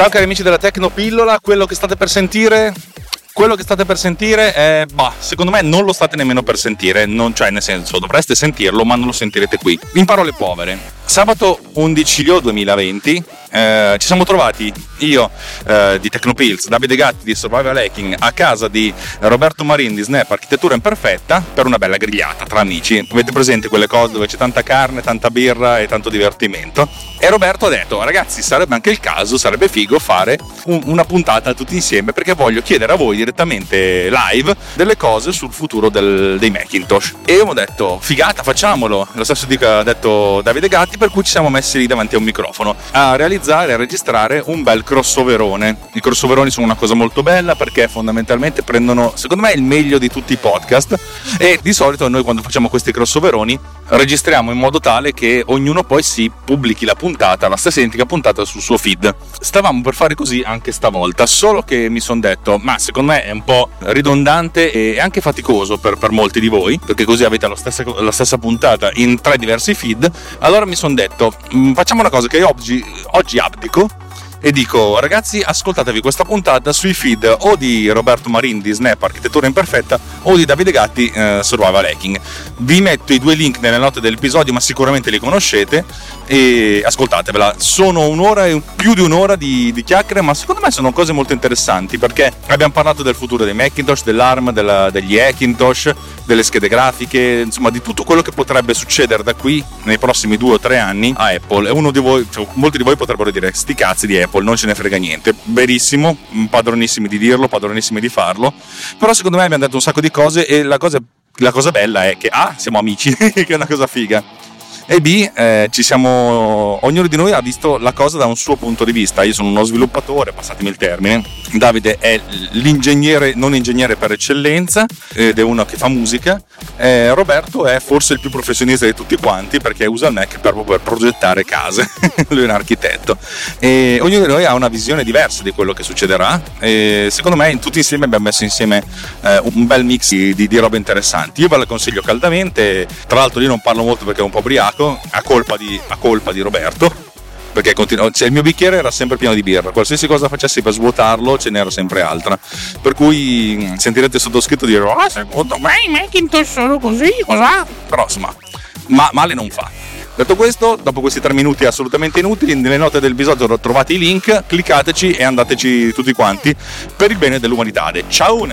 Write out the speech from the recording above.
Ciao cari amici della Tecnopillola, quello che state per sentire quello che state per sentire è, bah, secondo me non lo state nemmeno per sentire, non, cioè nel senso dovreste sentirlo ma non lo sentirete qui. In parole povere, sabato 11 luglio 2020 eh, ci siamo trovati io eh, di Tecnopills, Davide Gatti di Survival Hacking a casa di Roberto Marin di Snap Architettura Imperfetta per una bella grigliata tra amici. Avete presente quelle cose dove c'è tanta carne, tanta birra e tanto divertimento? E Roberto ha detto ragazzi sarebbe anche il caso, sarebbe figo fare un, una puntata tutti insieme perché voglio chiedere a voi direttamente live delle cose sul futuro del, dei Macintosh. E io ho detto figata facciamolo, lo stesso ha detto Davide Gatti per cui ci siamo messi lì davanti a un microfono a realizzare e registrare un bel crossoverone. I crossoveroni sono una cosa molto bella perché fondamentalmente prendono, secondo me, il meglio di tutti i podcast e di solito noi quando facciamo questi crossoveroni registriamo in modo tale che ognuno poi si pubblichi la puntata, la stessa identica puntata sul suo feed. Stavamo per fare così anche stavolta, solo che mi sono detto, ma secondo me è un po' ridondante e anche faticoso per, per molti di voi, perché così avete la stessa, la stessa puntata in tre diversi feed. Allora mi sono detto, mm, facciamo una cosa che oggi oggi abdico e dico ragazzi ascoltatevi questa puntata sui feed o di Roberto Marin di Snap Architettura Imperfetta o di Davide Gatti eh, Survival Hacking. Vi metto i due link nelle note dell'episodio ma sicuramente li conoscete e ascoltatevela. Sono un'ora e più di un'ora di, di chiacchiere ma secondo me sono cose molto interessanti perché abbiamo parlato del futuro dei Macintosh dell'ARM della, degli Hackintosh delle schede grafiche, insomma di tutto quello che potrebbe succedere da qui nei prossimi due o tre anni a Apple. E uno di voi, cioè, molti di voi potrebbero dire sti cazzi di Apple, non ce ne frega niente. Verissimo, padronissimi di dirlo, padronissimi di farlo. Però secondo me abbiamo detto un sacco di cose e la cosa, la cosa bella è che A, siamo amici, che è una cosa figa e B eh, ci siamo ognuno di noi ha visto la cosa da un suo punto di vista. Io sono uno sviluppatore passatemi il termine. Davide è l'ingegnere non ingegnere per eccellenza ed è uno che fa musica. Eh, Roberto è forse il più professionista di tutti quanti perché usa il Mac per, per progettare case. Lui è un architetto. E ognuno di noi ha una visione diversa di quello che succederà. E secondo me tutti insieme abbiamo messo insieme eh, un bel mix di, di, di robe interessanti. Io ve la consiglio caldamente. Tra l'altro io non parlo molto perché è un po' briaco sbagliato a colpa di, a colpa di Roberto perché continu- cioè, il mio bicchiere era sempre pieno di birra, qualsiasi cosa facessi per svuotarlo ce n'era sempre altra. Per cui mm, sentirete sottoscritto dire: Ah, secondo me i Macintosh sono così, cos'ha? Però insomma, ma- male non fa. Detto questo, dopo questi tre minuti assolutamente inutili, nelle note del episodio trovate i link, cliccateci e andateci tutti quanti per il bene dell'umanità. Ciao!